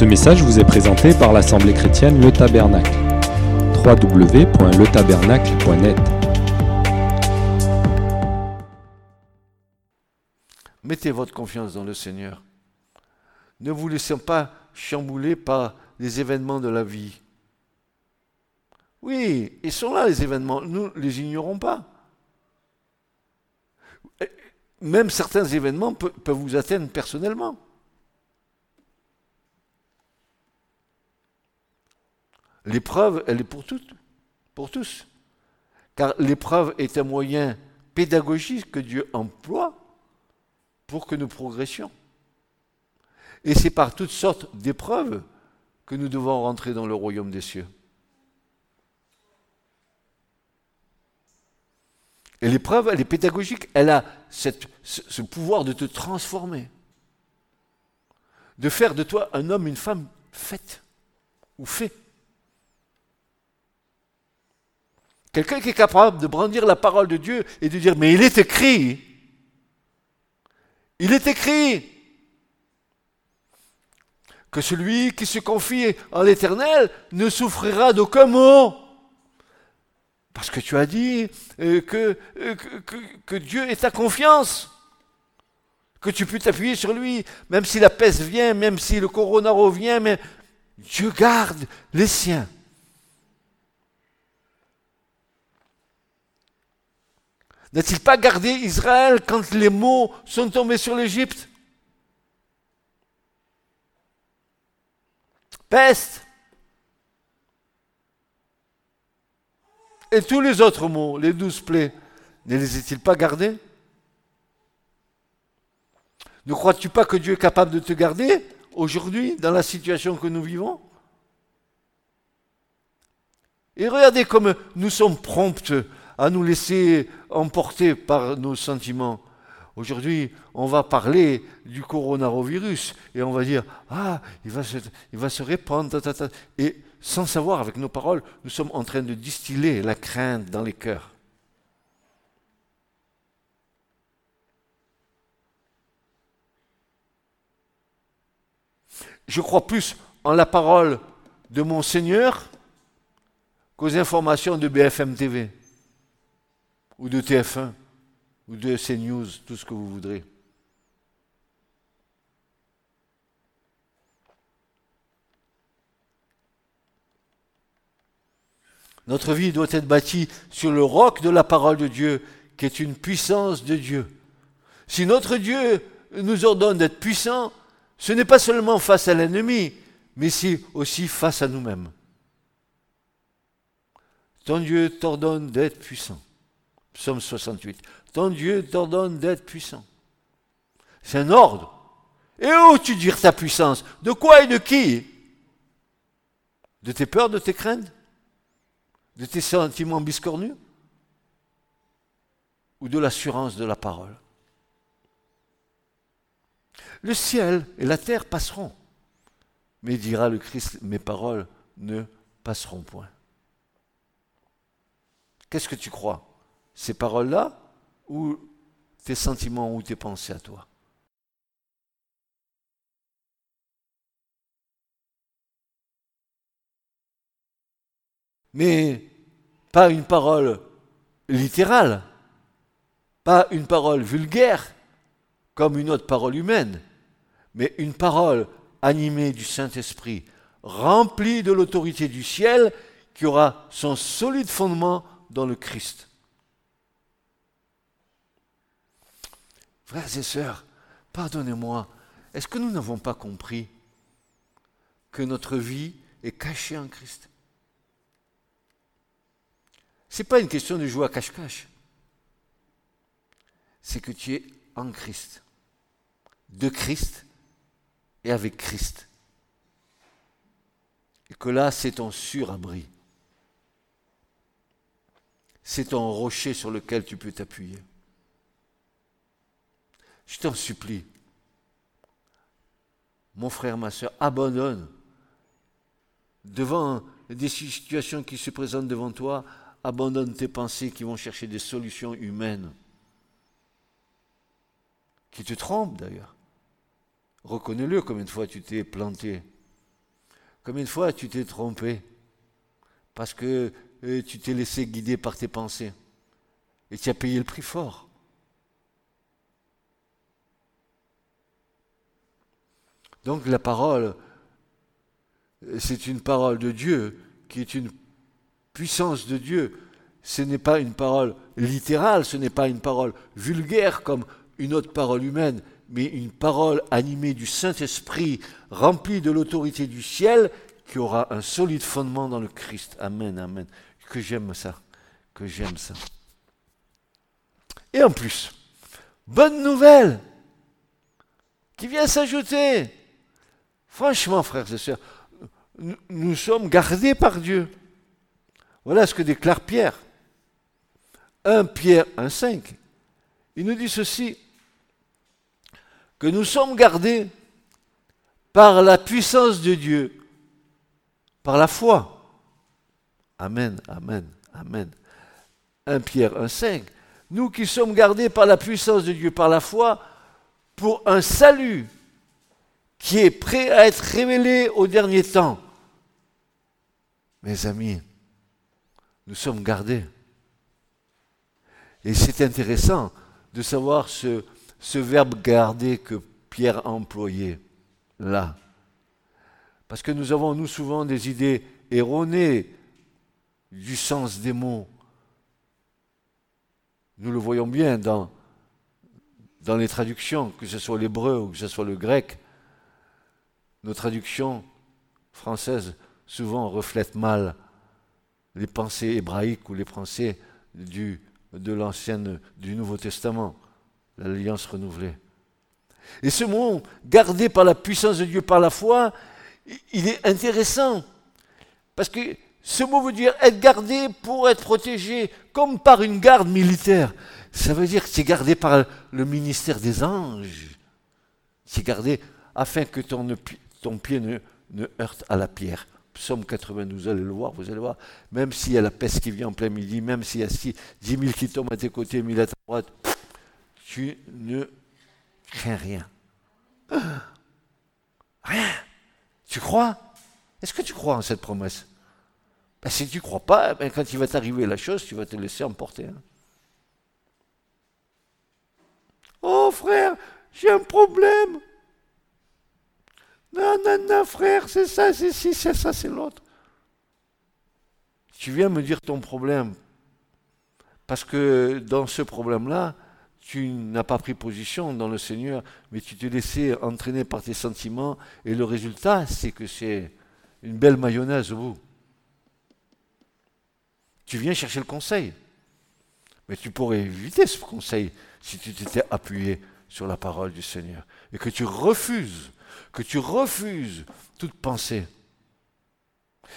Ce message vous est présenté par l'Assemblée chrétienne Le Tabernacle. www.letabernacle.net Mettez votre confiance dans le Seigneur. Ne vous laissez pas chambouler par les événements de la vie. Oui, ils sont là les événements, nous ne les ignorons pas. Même certains événements peuvent vous atteindre personnellement. L'épreuve, elle est pour toutes, pour tous. Car l'épreuve est un moyen pédagogique que Dieu emploie pour que nous progressions. Et c'est par toutes sortes d'épreuves que nous devons rentrer dans le royaume des cieux. Et l'épreuve, elle est pédagogique, elle a ce pouvoir de te transformer, de faire de toi un homme, une femme faite ou fait. Quelqu'un qui est capable de brandir la parole de Dieu et de dire, mais il est écrit, il est écrit que celui qui se confie en l'Éternel ne souffrira d'aucun mot. Parce que tu as dit euh, euh, que, que, Dieu est ta confiance. Que tu peux t'appuyer sur lui, même si la peste vient, même si le corona revient, mais Dieu garde les siens. N'a-t-il pas gardé Israël quand les maux sont tombés sur l'Égypte? Peste, Et tous les autres mots, les douze plaies, ne les est-il pas gardés? Ne crois-tu pas que Dieu est capable de te garder aujourd'hui dans la situation que nous vivons? Et regardez comme nous sommes prompts à nous laisser emporter par nos sentiments. Aujourd'hui, on va parler du coronavirus et on va dire Ah, il va se, il va se répandre. Et sans savoir, avec nos paroles, nous sommes en train de distiller la crainte dans les cœurs. Je crois plus en la parole de mon Seigneur qu'aux informations de BFM TV ou de TF1 ou de CNews, tout ce que vous voudrez. Notre vie doit être bâtie sur le roc de la parole de Dieu, qui est une puissance de Dieu. Si notre Dieu nous ordonne d'être puissants, ce n'est pas seulement face à l'ennemi, mais aussi face à nous-mêmes. Ton Dieu t'ordonne d'être puissant. Psaume 68. Ton Dieu t'ordonne d'être puissant. C'est un ordre. Et où tu dire ta puissance? De quoi et de qui? De tes peurs, de tes craintes? De tes sentiments biscornus? Ou de l'assurance de la parole? Le ciel et la terre passeront, mais dira le Christ, mes paroles ne passeront point. Qu'est-ce que tu crois? Ces paroles-là ou tes sentiments ou tes pensées à toi? Mais pas une parole littérale, pas une parole vulgaire, comme une autre parole humaine, mais une parole animée du Saint-Esprit, remplie de l'autorité du ciel, qui aura son solide fondement dans le Christ. Frères et sœurs, pardonnez-moi, est-ce que nous n'avons pas compris que notre vie est cachée en Christ? Ce n'est pas une question de jouer à cache-cache. C'est que tu es en Christ, de Christ et avec Christ. Et que là, c'est ton surabri. C'est ton rocher sur lequel tu peux t'appuyer. Je t'en supplie, mon frère, ma soeur, abandonne. Devant des situations qui se présentent devant toi, abandonne tes pensées qui vont chercher des solutions humaines, qui te trompent d'ailleurs. Reconnais-le comme une fois tu t'es planté. Combien de fois tu t'es trompé. Parce que euh, tu t'es laissé guider par tes pensées. Et tu as payé le prix fort. Donc la parole, c'est une parole de Dieu qui est une puissance de Dieu. Ce n'est pas une parole littérale, ce n'est pas une parole vulgaire comme une autre parole humaine, mais une parole animée du Saint-Esprit, remplie de l'autorité du ciel, qui aura un solide fondement dans le Christ. Amen, amen. Que j'aime ça, que j'aime ça. Et en plus, bonne nouvelle qui vient s'ajouter. Franchement, frères et sœurs, nous sommes gardés par Dieu. Voilà ce que déclare Pierre. 1 Pierre 1,5. Il nous dit ceci que nous sommes gardés par la puissance de Dieu, par la foi. Amen, amen, amen. 1 Pierre 1,5. Nous qui sommes gardés par la puissance de Dieu, par la foi, pour un salut qui est prêt à être révélé au dernier temps. Mes amis, nous sommes gardés. Et c'est intéressant de savoir ce, ce verbe garder que Pierre a employé là. Parce que nous avons, nous, souvent des idées erronées du sens des mots. Nous le voyons bien dans, dans les traductions, que ce soit l'hébreu ou que ce soit le grec. Nos traductions françaises souvent reflètent mal les pensées hébraïques ou les pensées du, de l'ancienne, du Nouveau Testament, l'alliance renouvelée. Et ce mot, gardé par la puissance de Dieu par la foi, il est intéressant. Parce que ce mot veut dire être gardé pour être protégé, comme par une garde militaire. Ça veut dire que c'est gardé par le ministère des anges. C'est gardé afin que ton, ton pied ne, heurte à la pierre. Psaume 92, allez le voir, vous allez voir. Même s'il y a la peste qui vient en plein midi, même s'il y a 10 000 qui tombent à tes côtés, 1000 à ta droite, tu ne crains rien. Rien. Tu crois? Est-ce que tu crois en cette promesse? Ben, Si tu ne crois pas, ben, quand il va t'arriver la chose, tu vas te laisser emporter. Hein. Oh frère, j'ai un problème. Non, non, non, frère, c'est ça, c'est ci, c'est ça, c'est l'autre. Tu viens me dire ton problème. Parce que dans ce problème-là, tu n'as pas pris position dans le Seigneur, mais tu t'es laissé entraîner par tes sentiments, et le résultat, c'est que c'est une belle mayonnaise au bout. Tu viens chercher le conseil, mais tu pourrais éviter ce conseil si tu t'étais appuyé sur la parole du Seigneur, et que tu refuses que tu refuses toute pensée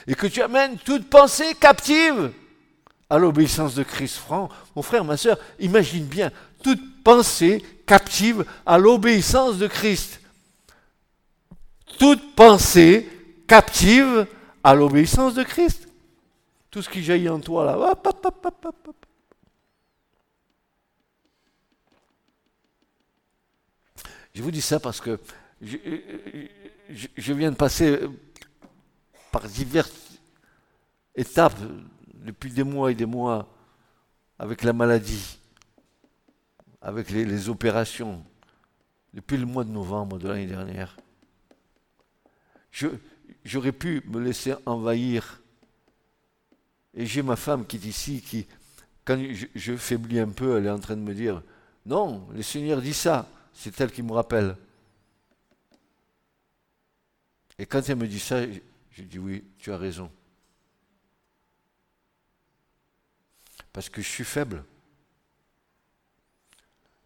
et que tu amènes toute pensée captive à l'obéissance de Christ. Franc, mon frère, ma soeur, imagine bien toute pensée captive à l'obéissance de Christ. Toute pensée captive à l'obéissance de Christ. Tout ce qui jaillit en toi là, hop, Je vous dis ça parce que je, viens de passer par diverses étapes depuis des mois et des mois avec la maladie, avec les, opérations, depuis le mois de novembre de l'année dernière. J'aurais pu me laisser envahir. Et j'ai ma femme qui est ici, qui, quand je, je, faiblis un peu, elle est en train de me dire, non, le Seigneur dit ça, c'est elle qui me rappelle. Et quand elle me dit ça, je dis oui, tu as raison. Parce que je suis faible.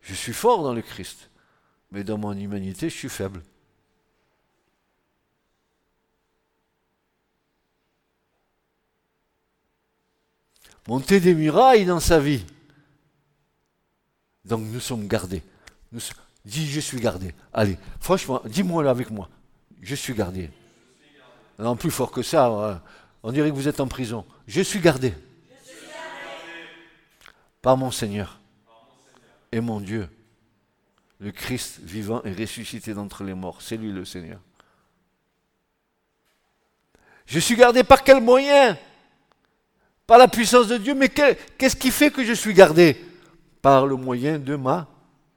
Je suis fort dans le Christ, mais dans mon humanité, je suis faible. Monter des murailles dans sa vie. Donc nous sommes gardés. dis je suis gardé. Allez, franchement, dis-moi avec moi. Je suis gardé. Non, plus fort que ça, hein. on dirait que vous êtes en prison. Je suis gardé. Par mon Seigneur et mon Dieu, le Christ vivant et ressuscité d'entre les morts. C'est lui le Seigneur. Je suis gardé par quel moyen? Par la puissance de Dieu. Mais qu'est-ce qui fait que je suis gardé? Par le moyen de ma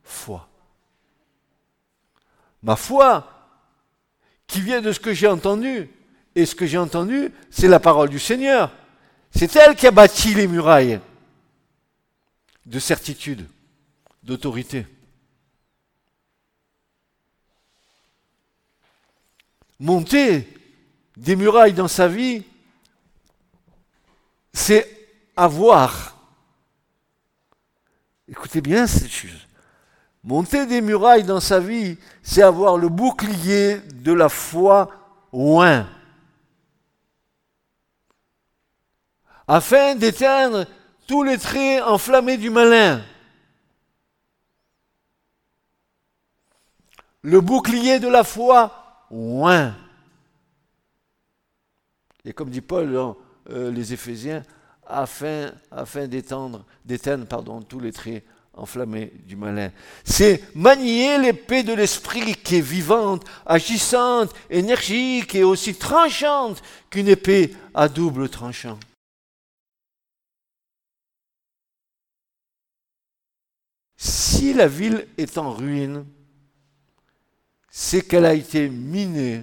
foi. Ma foi, qui vient de ce que j'ai entendu. Et ce que j'ai entendu, c'est la parole du Seigneur. C'est elle qui a bâti les murailles de certitude, d'autorité. Monter des murailles dans sa vie, c'est avoir. Écoutez bien cette chose. Monter des murailles dans sa vie, c'est avoir le bouclier de la foi loin. Afin d'éteindre tous les traits enflammés du malin. Le bouclier de la foi loin. Et comme dit Paul dans euh, les Éphésiens, afin, afin d'éteindre tous les traits enflammés du malin. C'est manier l'épée de l'esprit qui est vivante, agissante, énergique et aussi tranchante qu'une épée à double tranchant. Si la ville est en ruine, c'est qu'elle a été minée,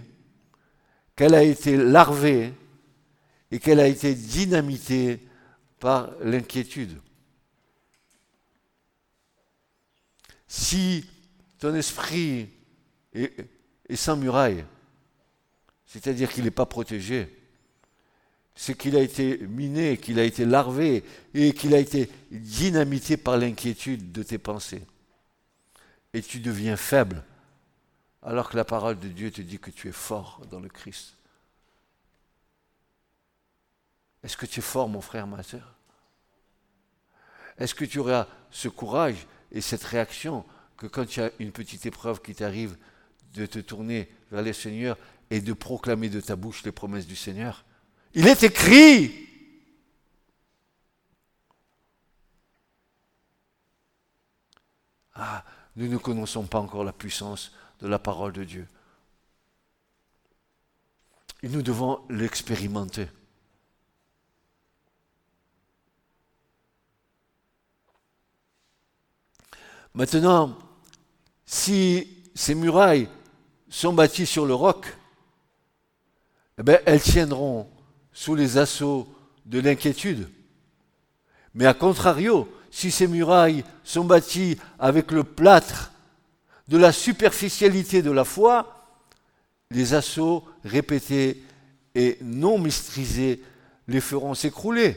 qu'elle a été larvée et qu'elle a été dynamitée par l'inquiétude. Si ton esprit est, sans muraille, c'est-à-dire qu'il n'est pas protégé, c'est qu'il a été miné, qu'il a été larvé et qu'il a été dynamité par l'inquiétude de tes pensées. Et tu deviens faible, alors que la parole de Dieu te dit que tu es fort dans le Christ. Est-ce que tu es fort, mon frère, ma soeur Est-ce que tu auras ce courage et cette réaction que quand il y a une petite épreuve qui t'arrive, de te tourner vers le Seigneur et de proclamer de ta bouche les promesses du Seigneur. Il est écrit. Ah, nous ne connaissons pas encore la puissance de la parole de Dieu. Et nous devons l'expérimenter. Maintenant, si ces murailles sont bâties sur le roc, eh bien, elles tiendront sous les assauts de l'inquiétude. Mais à contrario, si ces murailles sont bâties avec le plâtre de la superficialité de la foi, les assauts répétés et non maîtrisés les feront s'écrouler.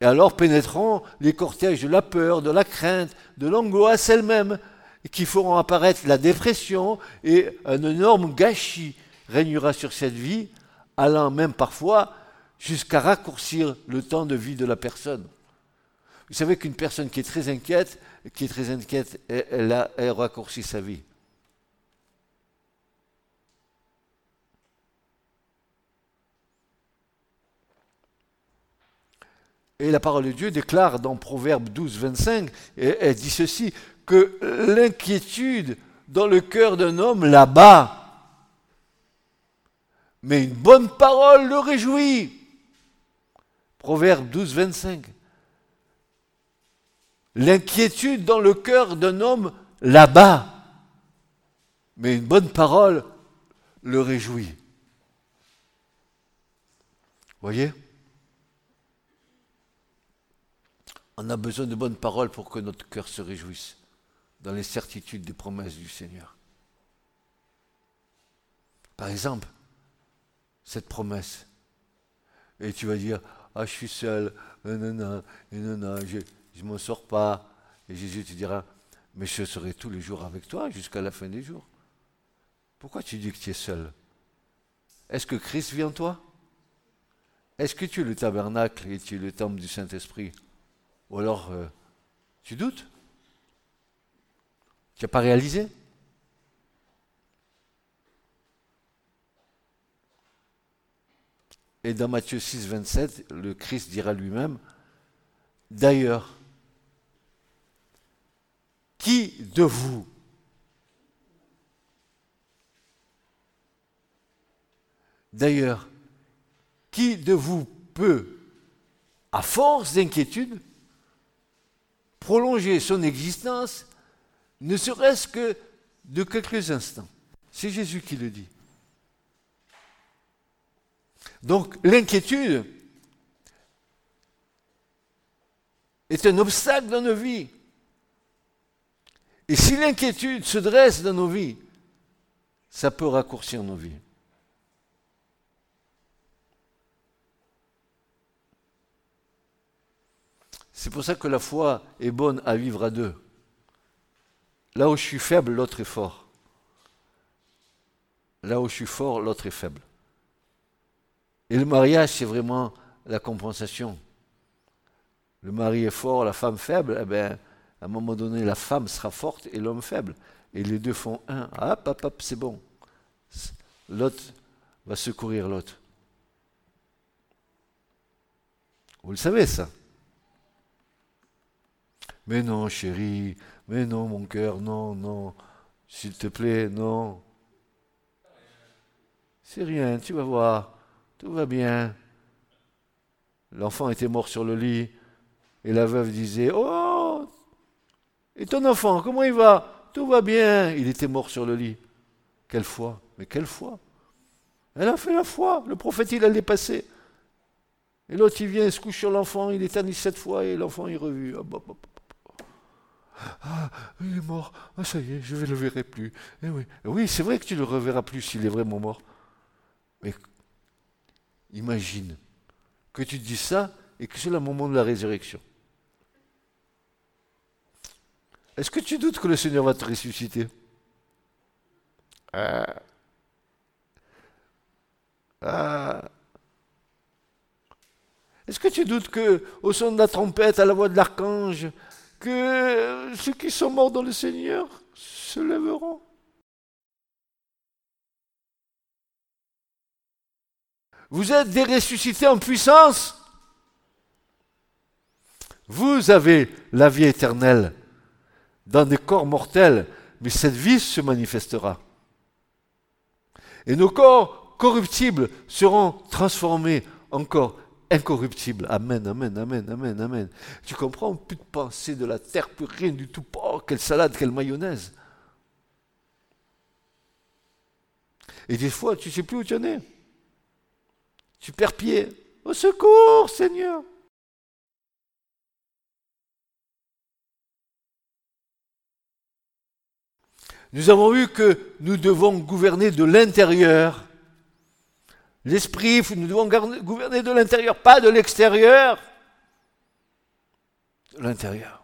Et alors pénétreront les cortèges de la peur, de la crainte, de l'angoisse elle-même, qui feront apparaître la dépression et un énorme gâchis régnera sur cette vie, allant même parfois jusqu'à raccourcir le temps de vie de la personne. Vous savez qu'une personne qui est très inquiète, qui est très inquiète, elle, a, elle raccourcit sa vie. Et la parole de Dieu déclare dans Proverbe 12, 25, elle dit ceci, que l'inquiétude dans le cœur d'un homme là-bas, mais une bonne parole le réjouit. Proverbe 12, 25. L'inquiétude dans le cœur d'un homme là-bas, mais une bonne parole le réjouit. Voyez? On a besoin de bonnes paroles pour que notre cœur se réjouisse dans les certitudes des promesses du Seigneur. Par exemple, cette promesse. Et tu vas dire, ah je suis seul, non, non, je ne m'en sors pas. Et Jésus te dira, mais je serai tous les jours avec toi jusqu'à la fin des jours. Pourquoi tu dis que tu es seul? Est-ce que Christ vit en toi? Est-ce que tu es le tabernacle et tu es le temple du Saint-Esprit? Ou alors, euh, tu doutes Tu n'as pas réalisé Et dans Matthieu 6, 27, le Christ dira lui-même, D'ailleurs, qui de vous D'ailleurs, qui de vous peut, à force d'inquiétude, prolonger son existence, ne serait-ce que de quelques instants. C'est Jésus qui le dit. Donc l'inquiétude est un obstacle dans nos vies. Et si l'inquiétude se dresse dans nos vies, ça peut raccourcir nos vies. C'est pour ça que la foi est bonne à vivre à deux. Là où je suis faible, l'autre est fort. Là où je suis fort, l'autre est faible. Et le mariage, c'est vraiment la compensation. Le mari est fort, la femme faible, eh bien, à un moment donné, la femme sera forte et l'homme faible. Et les deux font un. Hop, hop, hop, c'est bon. L'autre va secourir l'autre. Vous le savez, ça. Mais non, chérie, mais non, mon cœur, non, non. S'il te plaît, non. C'est rien, tu vas voir. Tout va bien. L'enfant était mort sur le lit. Et la veuve disait Oh Et ton enfant, comment il va? Tout va bien. Il était mort sur le lit. Quelle foi Mais quelle foi Elle a fait la foi. Le prophète, il allait passer. Et l'autre, il vient, il se couche sur l'enfant, il éternise sept fois et l'enfant est revu. Ah, il est mort. Ah, ça y est, je ne le verrai plus. Eh oui, c'est vrai que tu ne le reverras plus s'il est vraiment mort. Mais imagine que tu dis ça et que c'est le moment de la résurrection. Est-ce que tu doutes que le Seigneur va te ressusciter? Ah. Ah. Est-ce que tu doutes que, au son de la trompette, à la voix de l'archange, que ceux qui sont morts dans le Seigneur se lèveront Vous êtes des ressuscités en puissance. Vous avez la vie éternelle dans des corps mortels, mais cette vie se manifestera. Et nos corps corruptibles seront transformés en corps incorruptibles. Amen, amen, amen, amen, amen. Tu comprends? Plus de pensée de la terre, plus rien du tout. Oh, quelle salade, quelle mayonnaise. Et des fois, tu ne sais plus où tu en es. Tu perds pied. Au secours, Seigneur. Nous avons vu que nous devons gouverner de l'intérieur. L'esprit, nous devons gouverner de l'intérieur, pas de l'extérieur. De l'intérieur.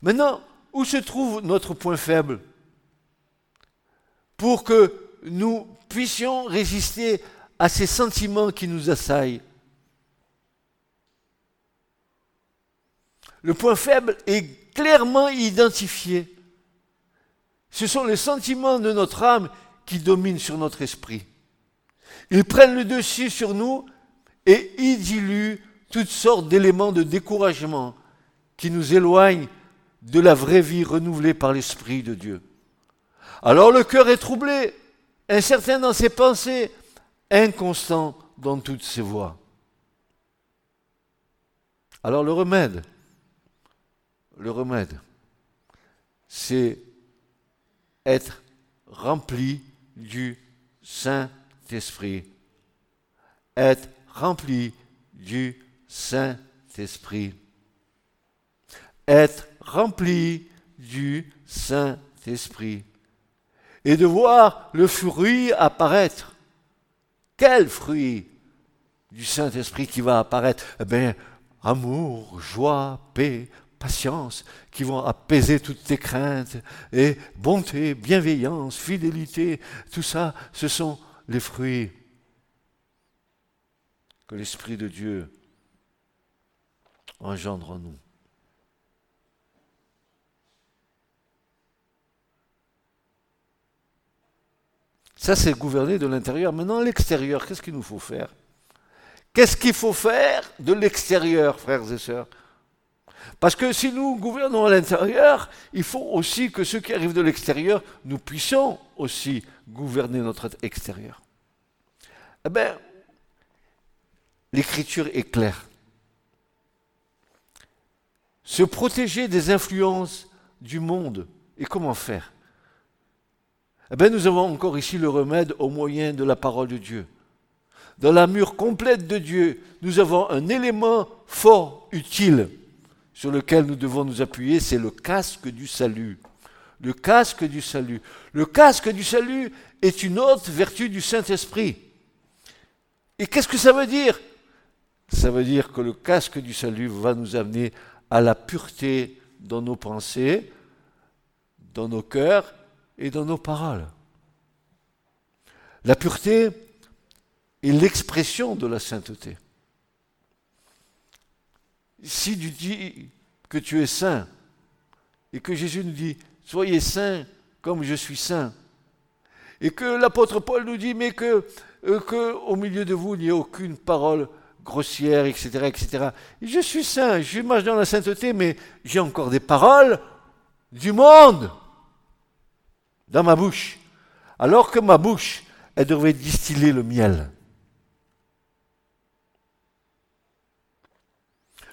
Maintenant, où se trouve notre point faible Pour que nous puissions résister à ces sentiments qui nous assaillent? Le point faible est clairement identifiés. Ce sont les sentiments de notre âme qui dominent sur notre esprit. Ils prennent le dessus sur nous et ils diluent toutes sortes d'éléments de découragement qui nous éloignent de la vraie vie renouvelée par l'Esprit de Dieu. Alors le cœur est troublé, incertain dans ses pensées, inconstant dans toutes ses voies. Alors le remède, le remède, c'est être rempli du Saint-Esprit. Être rempli du Saint-Esprit. Être rempli du Saint-Esprit. Et de voir le fruit apparaître. Quel fruit du Saint-Esprit qui va apparaître? Eh bien, amour, joie, paix, patience, qui vont apaiser toutes tes craintes, et bonté, bienveillance, fidélité, tout ça, ce sont les fruits que l'Esprit de Dieu engendre en nous. Ça, c'est gouverner de l'intérieur. Maintenant, l'extérieur, qu'est-ce qu'il nous faut faire? Qu'est-ce qu'il faut faire de l'extérieur, frères et sœurs? Parce que si nous gouvernons à l'intérieur, il faut aussi que ceux qui arrivent de l'extérieur, nous puissions aussi gouverner notre extérieur. Eh bien, l'écriture est claire. Se protéger des influences du monde. Et comment faire? Eh bien, nous avons encore ici le remède au moyen de la parole de Dieu. Dans la mure complète de Dieu, nous avons un élément fort, utile, sur lequel nous devons nous appuyer, c'est le casque du salut. Le casque du salut. Le casque du salut est une autre vertu du Saint-Esprit. Et qu'est-ce que ça veut dire? Ça veut dire que le casque du salut va nous amener à la pureté dans nos pensées, dans nos cœurs et dans nos paroles. La pureté est l'expression de la sainteté. Si tu dis que tu es saint et que Jésus nous dit soyez saints comme je suis saint, et que l'apôtre Paul nous dit mais que, euh, au milieu de vous il n'y a aucune parole grossière, etc., etc. je suis saint, je marche dans la sainteté, mais j'ai encore des paroles du monde dans ma bouche, alors que ma bouche, elle devrait distiller le miel.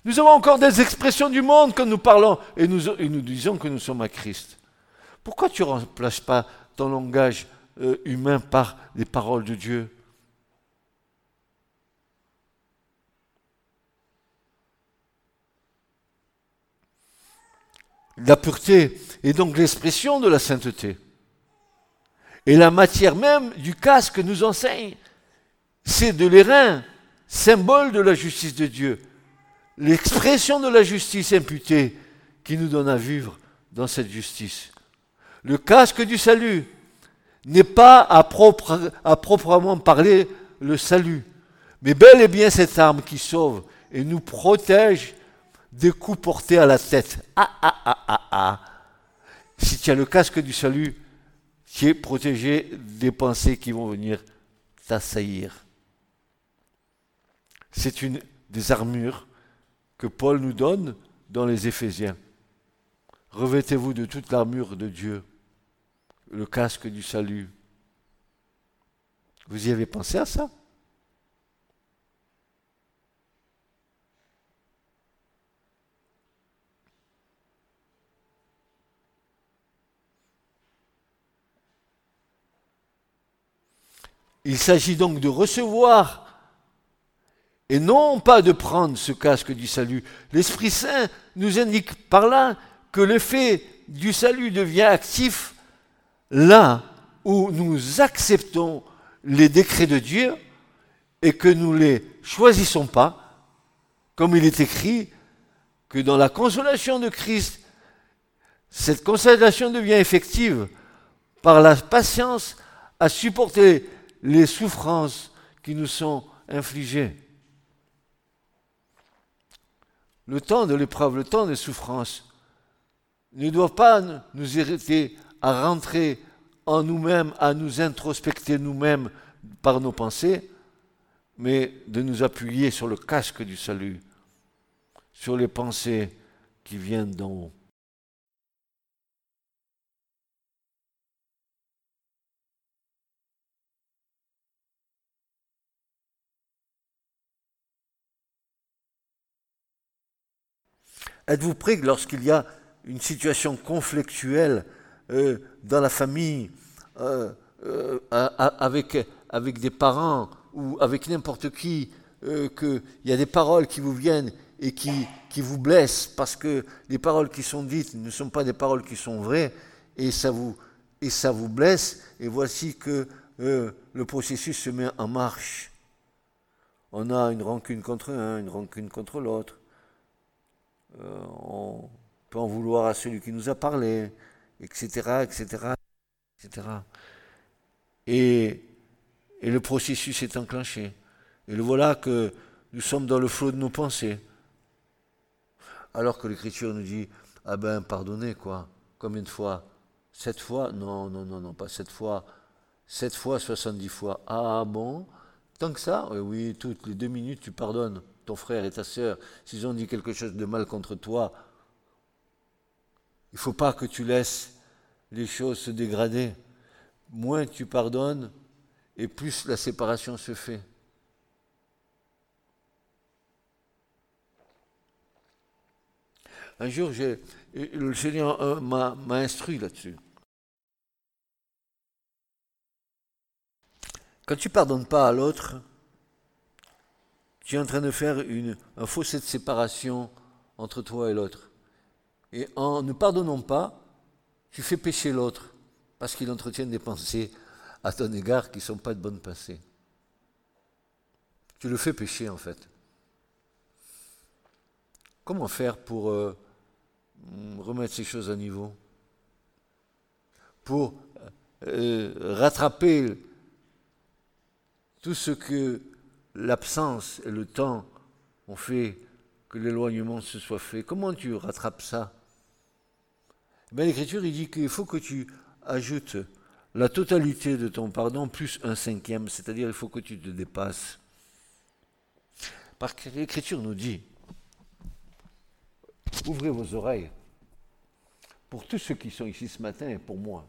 Nous avons encore des expressions du monde quand nous parlons et nous, disons que nous sommes à Christ. Pourquoi tu ne remplaces pas ton langage euh, humain par les paroles de Dieu? La pureté est donc l'expression de la sainteté. Et la matière même du casque nous enseigne, c'est de l'airain, symbole de la justice de Dieu l'expression de la justice imputée qui nous donne à vivre dans cette justice. Le casque du salut n'est pas à, proprement parler le salut, mais bel et bien cette arme qui sauve et nous protège des coups portés à la tête. Ah ah ah ah ah. Si tu as le casque du salut, tu es protégé des pensées qui vont venir t'assaillir. C'est une des armures que Paul nous donne dans les Éphésiens. Revêtez-vous de toute l'armure de Dieu, le casque du salut. Vous y avez pensé à ça? Il s'agit donc de recevoir et non pas de prendre ce casque du salut. L'Esprit Saint nous indique par là que l'effet du salut devient actif là où nous acceptons les décrets de Dieu et que nous ne les choisissons pas, comme il est écrit que dans la consolation de Christ, cette consolation devient effective par la patience à supporter les souffrances qui nous sont infligées le temps de l'épreuve, le temps des souffrances, ne doit pas nous irriter à rentrer en nous-mêmes, à nous introspecter nous-mêmes par nos pensées, mais de nous appuyer sur le casque du salut, sur les pensées qui viennent d'en haut. Êtes-vous prêt lorsqu'il y a une situation conflictuelle euh, dans la famille, euh, euh, avec, avec des parents ou avec n'importe qui, qu'il y a des paroles qui vous viennent et qui, qui vous blessent parce que les paroles qui sont dites ne sont pas des paroles qui sont vraies et ça vous, et ça vous blesse et voici que le processus se met en marche. On a une rancune contre un, une rancune contre l'autre. Euh, on peut en vouloir à celui qui nous a parlé, etc., etc., etc. Et, et le processus est enclenché. Et le voilà que nous sommes dans le flot de nos pensées. Alors que l'Écriture nous dit, ah ben pardonnez quoi, combien de fois? Sept fois? Non, non, non, non, pas sept fois. Sept fois, soixante-dix fois. Ah bon? Tant que ça Oui, oui, toutes les deux minutes tu pardonnes ton frère et ta sœur, s'ils ont dit quelque chose de mal contre toi, il ne faut pas que tu laisses les choses se dégrader. Moins tu pardonnes, et plus la séparation se fait. Un jour, le Seigneur euh, m'a instruit là-dessus. Quand tu pardonnes pas à l'autre, tu es en train de faire une, un fossé de séparation entre toi et l'autre. Et en ne pardonnant pas, tu fais pécher l'autre parce qu'il entretient des pensées à ton égard qui ne sont pas de bonnes pensées. Tu le fais pécher en fait. Comment faire pour euh, remettre ces choses à niveau? Pour euh, rattraper tout ce que l'absence et le temps ont fait que l'éloignement se soit fait. Comment tu rattrapes ça? Ben, L'Écriture, dit qu'il faut que tu ajoutes la totalité de ton pardon plus un cinquième, c'est-à-dire il faut que tu te dépasses. Parce que l'Écriture nous dit, ouvrez vos oreilles pour tous ceux qui sont ici ce matin et pour moi,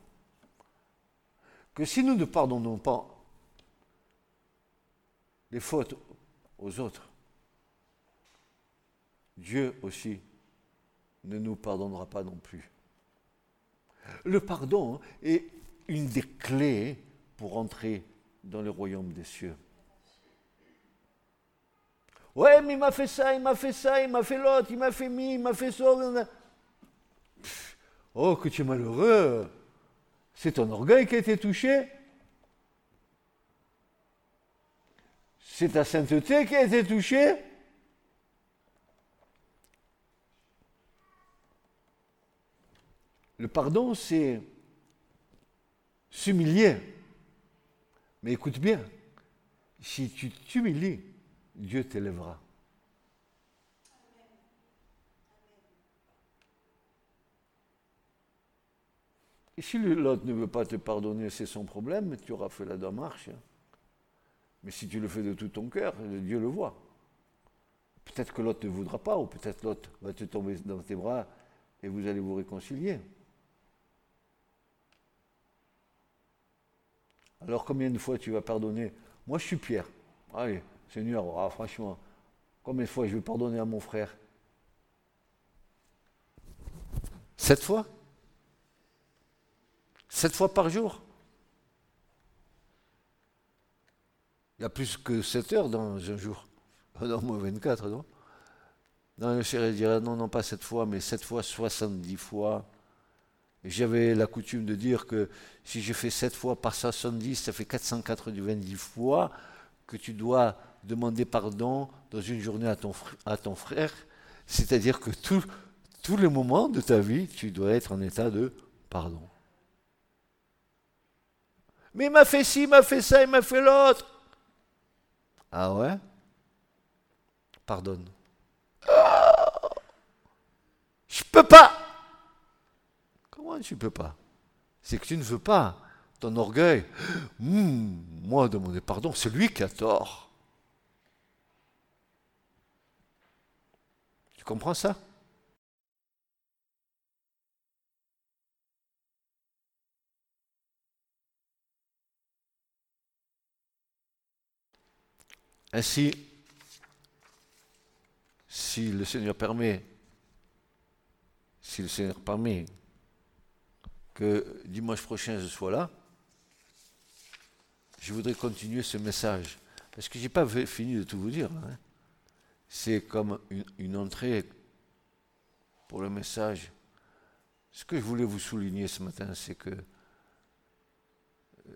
que si nous ne pardonnons pas les fautes aux autres, Dieu aussi ne nous pardonnera pas non plus. Le pardon est une des clés pour entrer dans le royaume des cieux. Ouais, mais il m'a fait ça, il m'a fait ça, il m'a fait l'autre, il m'a fait mi, il m'a fait ça. Oh, que tu es malheureux. C'est ton orgueil qui a été touché. C'est ta sainteté qui a été touchée. Le pardon, c'est s'humilier. Mais écoute bien, si tu t'humilies, Dieu t'élèvera. Et si l'autre ne veut pas te pardonner, c'est son problème, tu auras fait la démarche. Mais si tu le fais de tout ton cœur, Dieu le voit. Peut-être que l'autre ne voudra pas, ou peut-être l'autre va te tomber dans tes bras et vous allez vous réconcilier. Alors combien de fois tu vas pardonner? Moi je suis Pierre. Allez, Seigneur, ah, franchement, combien de fois je vais pardonner à mon frère? Sept fois? Sept fois par jour? Il y a plus que sept heures dans un jour. Non, moins 24, non? Non, le chéri dirait non, non, pas sept fois, mais sept fois 70 fois. J'avais la coutume de dire que si je fais 7 fois par 70, ça fait 490 fois que tu dois demander pardon dans une journée à ton, à ton frère. C'est-à-dire que tous les moments de ta vie, tu dois être en état de pardon. Mais il m'a fait ci, il m'a fait ça, il m'a fait l'autre. Ah ouais? Pardonne. Je peux pas tu ne peux pas? C'est que tu ne veux pas. Ton orgueil, hmm, moi demander pardon, c'est lui qui a tort. Tu comprends ça? Ainsi, si le Seigneur permet, si le Seigneur permet que dimanche prochain je sois là, je voudrais continuer ce message. Parce que je n'ai pas fini de tout vous dire. Hein. C'est comme une, entrée pour le message. Ce que je voulais vous souligner ce matin, c'est que euh,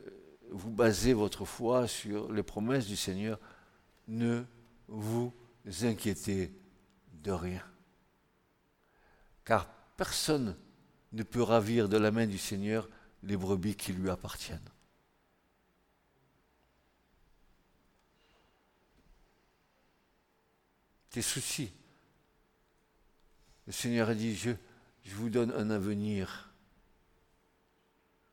vous basez votre foi sur les promesses du Seigneur. Ne vous inquiétez de rien. Car personne ne peut ravir de la main du Seigneur les brebis qui lui appartiennent. Tes soucis. Le Seigneur a dit, je, je vous donne un avenir.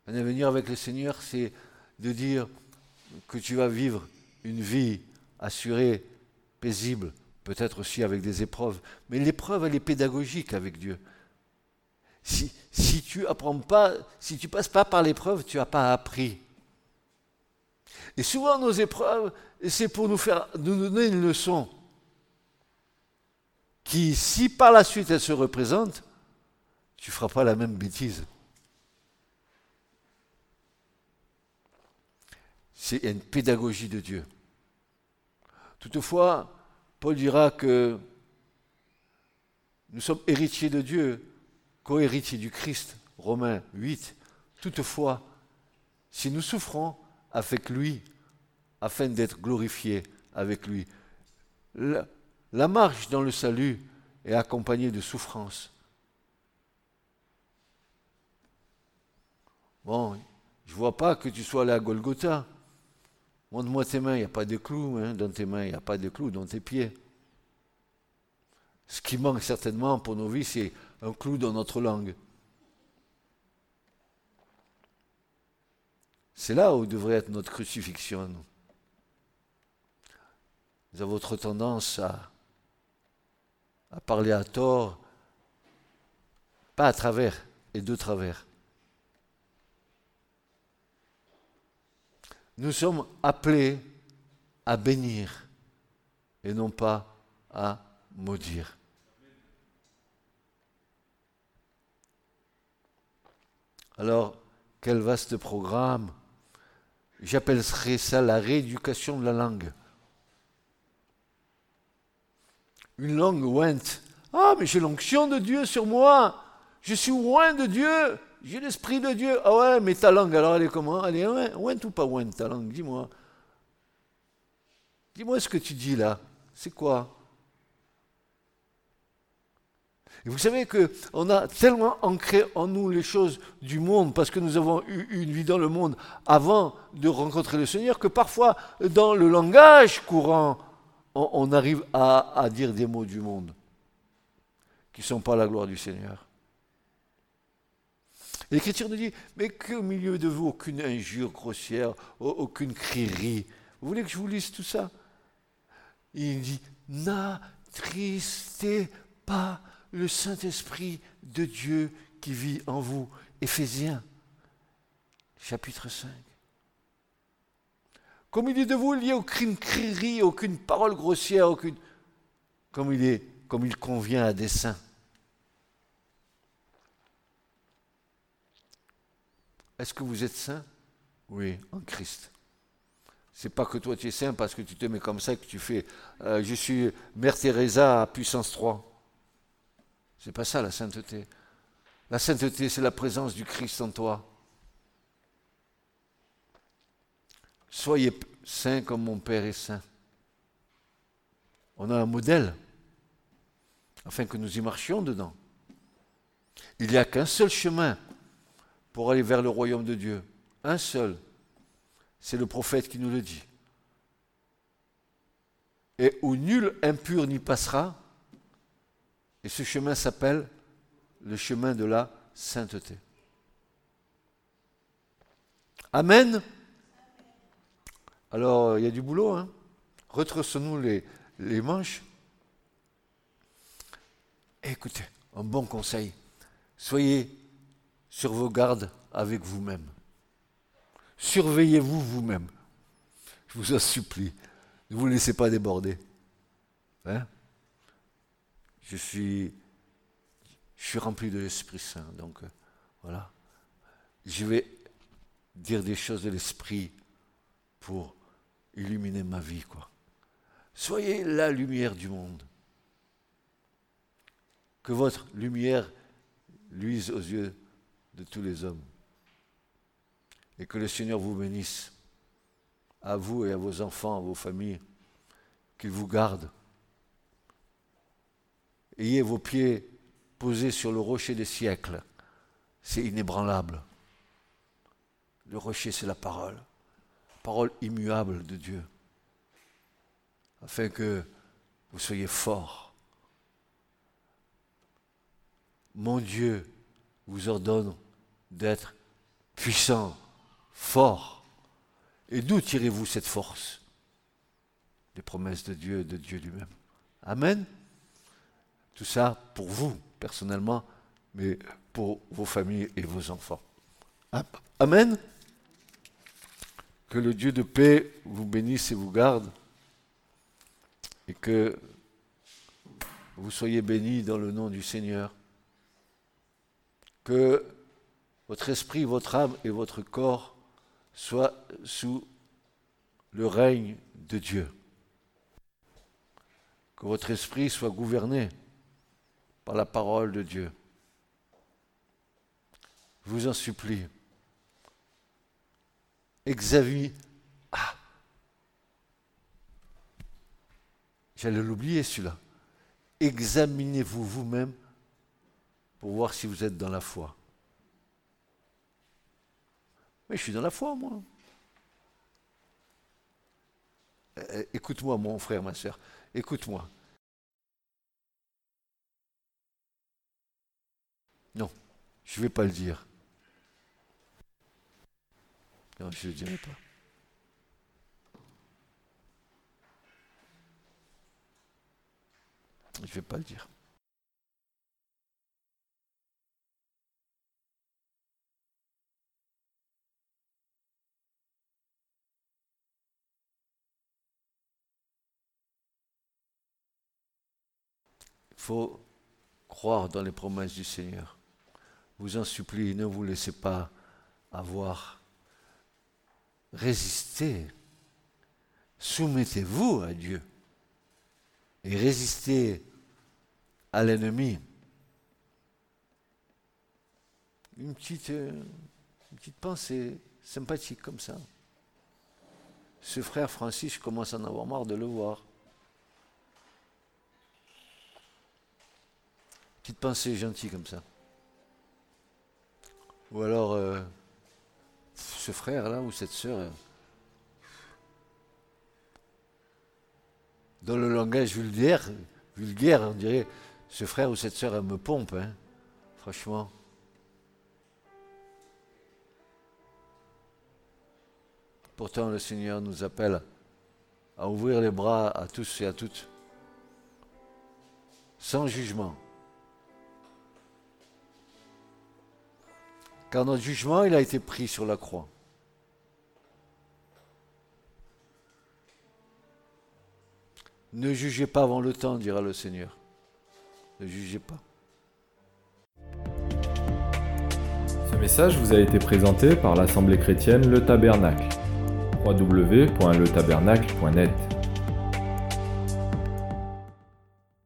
Un avenir avec le Seigneur, c'est de dire que tu vas vivre une vie assurée, paisible, peut-être aussi avec des épreuves. Mais l'épreuve, elle est pédagogique avec Dieu si, tu apprends pas, si tu passes pas par l'épreuve, tu n'as pas appris. Et souvent, nos épreuves, c'est pour nous faire nous donner une leçon qui, si par la suite elle se représente, tu ne feras pas la même bêtise. C'est une pédagogie de Dieu. Toutefois, Paul dira que nous sommes héritiers de Dieu, co-héritiers du Christ, Romains 8. Toutefois, si nous souffrons avec lui, afin d'être glorifiés avec lui, la, marche dans le salut est accompagnée de souffrance. Bon, je ne vois pas que tu sois allé à Golgotha. Montre-moi tes mains, il n'y a pas de clous hein, dans tes mains, il n'y a pas de clous dans tes pieds. Ce qui manque certainement pour nos vies, c'est un clou dans notre langue. C'est là où devrait être notre crucifixion. Nous avons votre tendance à parler à tort, pas à travers et de travers. Nous sommes appelés à bénir et non pas à maudire. Alors, quel vaste programme J'appellerais ça la rééducation de la langue. Une langue ointe. Ah, mais j'ai l'onction de Dieu sur moi. Je suis loin de Dieu. J'ai l'esprit de Dieu. Ah ouais, mais ta langue, alors elle est comment? Elle est ointe ou pas ointe ta langue? Dis-moi. Dis-moi ce que tu dis là. C'est quoi? Et vous savez qu'on a tellement ancré en nous les choses du monde, parce que nous avons eu une vie dans le monde avant de rencontrer le Seigneur, que parfois, dans le langage courant, on, arrive à, à, dire des mots du monde qui ne sont pas la gloire du Seigneur. L'Écriture nous dit, mais qu'au milieu de vous, aucune injure grossière, aucune crierie. Vous voulez que je vous lise tout ça? Il dit, n'attristez pas le Saint-Esprit de Dieu qui vit en vous. Éphésiens, chapitre 5. Comme il dit de vous, il n'y a aucune crierie, aucune parole grossière, aucune. Comme il est, comme il convient à des Est-ce que vous êtes saint? Oui, en Christ. C'est pas que toi tu es saint parce que tu te mets comme ça que tu fais. Euh, je suis Mère Teresa à puissance 3. C'est pas ça la sainteté. La sainteté, c'est la présence du Christ en toi. Soyez saints comme mon Père est saint. On a un modèle afin que nous y marchions dedans. Il n'y a qu'un seul chemin pour aller vers le royaume de Dieu. Un seul. C'est le prophète qui nous le dit. Et où nul impur n'y passera, et ce chemin s'appelle le chemin de la sainteté. Amen. Alors, il y a du boulot. Hein Retroussons-nous les, les manches. Écoutez, un bon conseil. Soyez sur vos gardes avec vous-même. Surveillez-vous vous-même. Je vous en supplie. Ne vous laissez pas déborder. Hein? Je suis, je suis rempli de l'Esprit Saint. Donc, euh, voilà. Je vais dire des choses de l'Esprit pour illuminer ma vie. Soyez la lumière du monde. Que votre lumière luise aux yeux de tous les hommes. Et que le Seigneur vous bénisse, à vous et à vos enfants, à vos familles, qu'il vous garde ayez vos pieds posés sur le rocher des siècles. C'est inébranlable. Le rocher, c'est la parole. Parole immuable de Dieu. Afin que vous soyez forts. Mon Dieu vous ordonne d'être puissant, fort. Et d'où tirez-vous cette force Des promesses de Dieu de Dieu lui-même? Amen. Tout ça pour vous, personnellement, mais pour vos familles et vos enfants. Amen. Que le Dieu de paix vous bénisse et vous garde. Et que vous soyez bénis dans le nom du Seigneur. Que votre esprit, votre âme et votre corps soient sous le règne de Dieu. Que votre esprit soit gouverné par la parole de Dieu. Je vous en supplie. Examinez. Ah J'allais l'oublier celui-là. Examinez-vous vous-même pour voir si vous êtes dans la foi. Mais je suis dans la foi, moi. Eh, eh, écoute-moi, mon frère, ma soeur. Écoute-moi. Non, je ne vais pas le dire. Non, je ne le dirai pas. Je ne vais pas le dire. Faut croire dans les promesses du Seigneur. Vous en supplie, ne vous laissez pas avoir. Résistez. Soumettez-vous à Dieu. Et résistez à l'ennemi. Une petite, euh, une petite pensée sympathique comme ça. Ce frère Francis, commence à en avoir marre de le voir. Petite pensée gentille comme ça. Ou alors, euh, ce frère-là ou cette sœur, euh, dans le langage vulgaire, vulgaire, on dirait, ce frère ou cette sœur, elle me pompe, hein, franchement. Pourtant, le Seigneur nous appelle à ouvrir les bras à tous et à toutes, sans jugement. Car notre jugement, il a été pris sur la croix. Ne jugez pas avant le temps, dira le Seigneur. Ne jugez pas. Ce message vous a été présenté par l'Assemblée chrétienne Le Tabernacle. www.letabernacle.net